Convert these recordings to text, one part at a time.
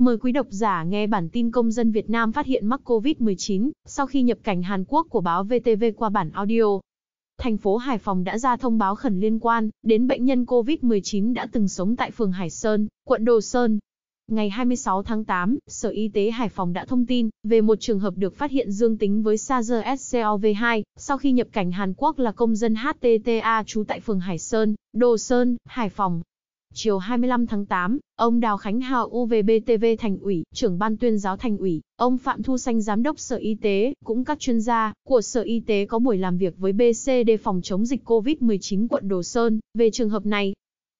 Mời quý độc giả nghe bản tin công dân Việt Nam phát hiện mắc COVID-19 sau khi nhập cảnh Hàn Quốc của báo VTV qua bản audio. Thành phố Hải Phòng đã ra thông báo khẩn liên quan đến bệnh nhân COVID-19 đã từng sống tại phường Hải Sơn, quận Đồ Sơn. Ngày 26 tháng 8, Sở Y tế Hải Phòng đã thông tin về một trường hợp được phát hiện dương tính với SARS-CoV-2 sau khi nhập cảnh Hàn Quốc là công dân HTTA trú tại phường Hải Sơn, Đồ Sơn, Hải Phòng. Chiều 25 tháng 8, ông Đào Khánh Hào UVBTV Thành ủy, trưởng ban tuyên giáo Thành ủy, ông Phạm Thu Xanh Giám đốc Sở Y tế, cũng các chuyên gia của Sở Y tế có buổi làm việc với BCD phòng chống dịch COVID-19 quận Đồ Sơn về trường hợp này.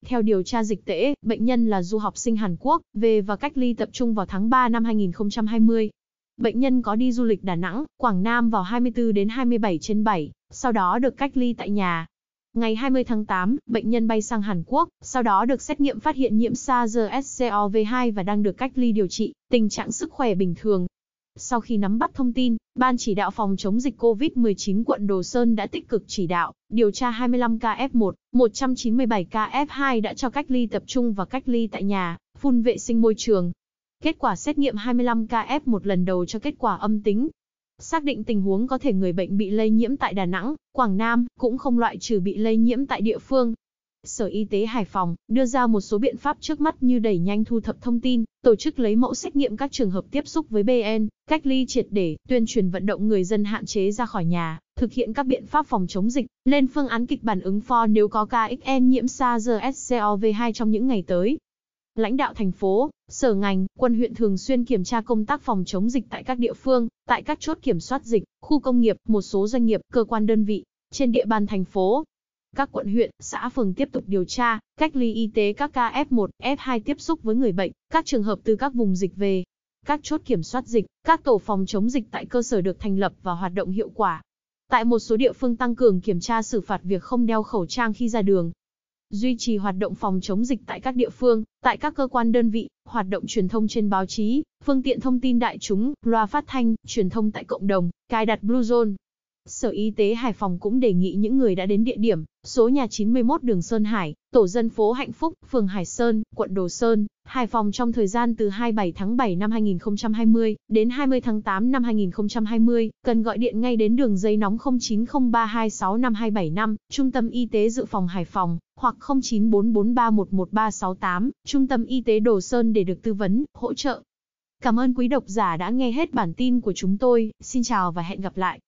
Theo điều tra dịch tễ, bệnh nhân là du học sinh Hàn Quốc, về và cách ly tập trung vào tháng 3 năm 2020. Bệnh nhân có đi du lịch Đà Nẵng, Quảng Nam vào 24 đến 27 trên 7, sau đó được cách ly tại nhà. Ngày 20 tháng 8, bệnh nhân bay sang Hàn Quốc, sau đó được xét nghiệm phát hiện nhiễm SARS-CoV-2 và đang được cách ly điều trị, tình trạng sức khỏe bình thường. Sau khi nắm bắt thông tin, Ban chỉ đạo phòng chống dịch COVID-19 quận Đồ Sơn đã tích cực chỉ đạo, điều tra 25 ca F1, 197 ca F2 đã cho cách ly tập trung và cách ly tại nhà, phun vệ sinh môi trường. Kết quả xét nghiệm 25 ca F1 lần đầu cho kết quả âm tính, Xác định tình huống có thể người bệnh bị lây nhiễm tại Đà Nẵng, Quảng Nam, cũng không loại trừ bị lây nhiễm tại địa phương. Sở Y tế Hải Phòng đưa ra một số biện pháp trước mắt như đẩy nhanh thu thập thông tin, tổ chức lấy mẫu xét nghiệm các trường hợp tiếp xúc với BN, cách ly triệt để, tuyên truyền vận động người dân hạn chế ra khỏi nhà, thực hiện các biện pháp phòng chống dịch, lên phương án kịch bản ứng phó nếu có ca XN nhiễm SARS-CoV-2 trong những ngày tới. Lãnh đạo thành phố, sở ngành, quân huyện thường xuyên kiểm tra công tác phòng chống dịch tại các địa phương, tại các chốt kiểm soát dịch, khu công nghiệp, một số doanh nghiệp, cơ quan đơn vị trên địa bàn thành phố. Các quận huyện, xã phường tiếp tục điều tra, cách ly y tế các ca F1, F2 tiếp xúc với người bệnh, các trường hợp từ các vùng dịch về. Các chốt kiểm soát dịch, các tổ phòng chống dịch tại cơ sở được thành lập và hoạt động hiệu quả. Tại một số địa phương tăng cường kiểm tra xử phạt việc không đeo khẩu trang khi ra đường, duy trì hoạt động phòng chống dịch tại các địa phương, tại các cơ quan đơn vị, hoạt động truyền thông trên báo chí, phương tiện thông tin đại chúng, loa phát thanh, truyền thông tại cộng đồng, cài đặt Bluezone. Sở Y tế Hải Phòng cũng đề nghị những người đã đến địa điểm, số nhà 91 đường Sơn Hải, tổ dân phố Hạnh Phúc, phường Hải Sơn, quận Đồ Sơn, Hải Phòng trong thời gian từ 27 tháng 7 năm 2020 đến 20 tháng 8 năm 2020, cần gọi điện ngay đến đường dây nóng 0903265275, Trung tâm Y tế Dự phòng Hải Phòng, hoặc 0944311368, Trung tâm Y tế Đồ Sơn để được tư vấn, hỗ trợ. Cảm ơn quý độc giả đã nghe hết bản tin của chúng tôi, xin chào và hẹn gặp lại.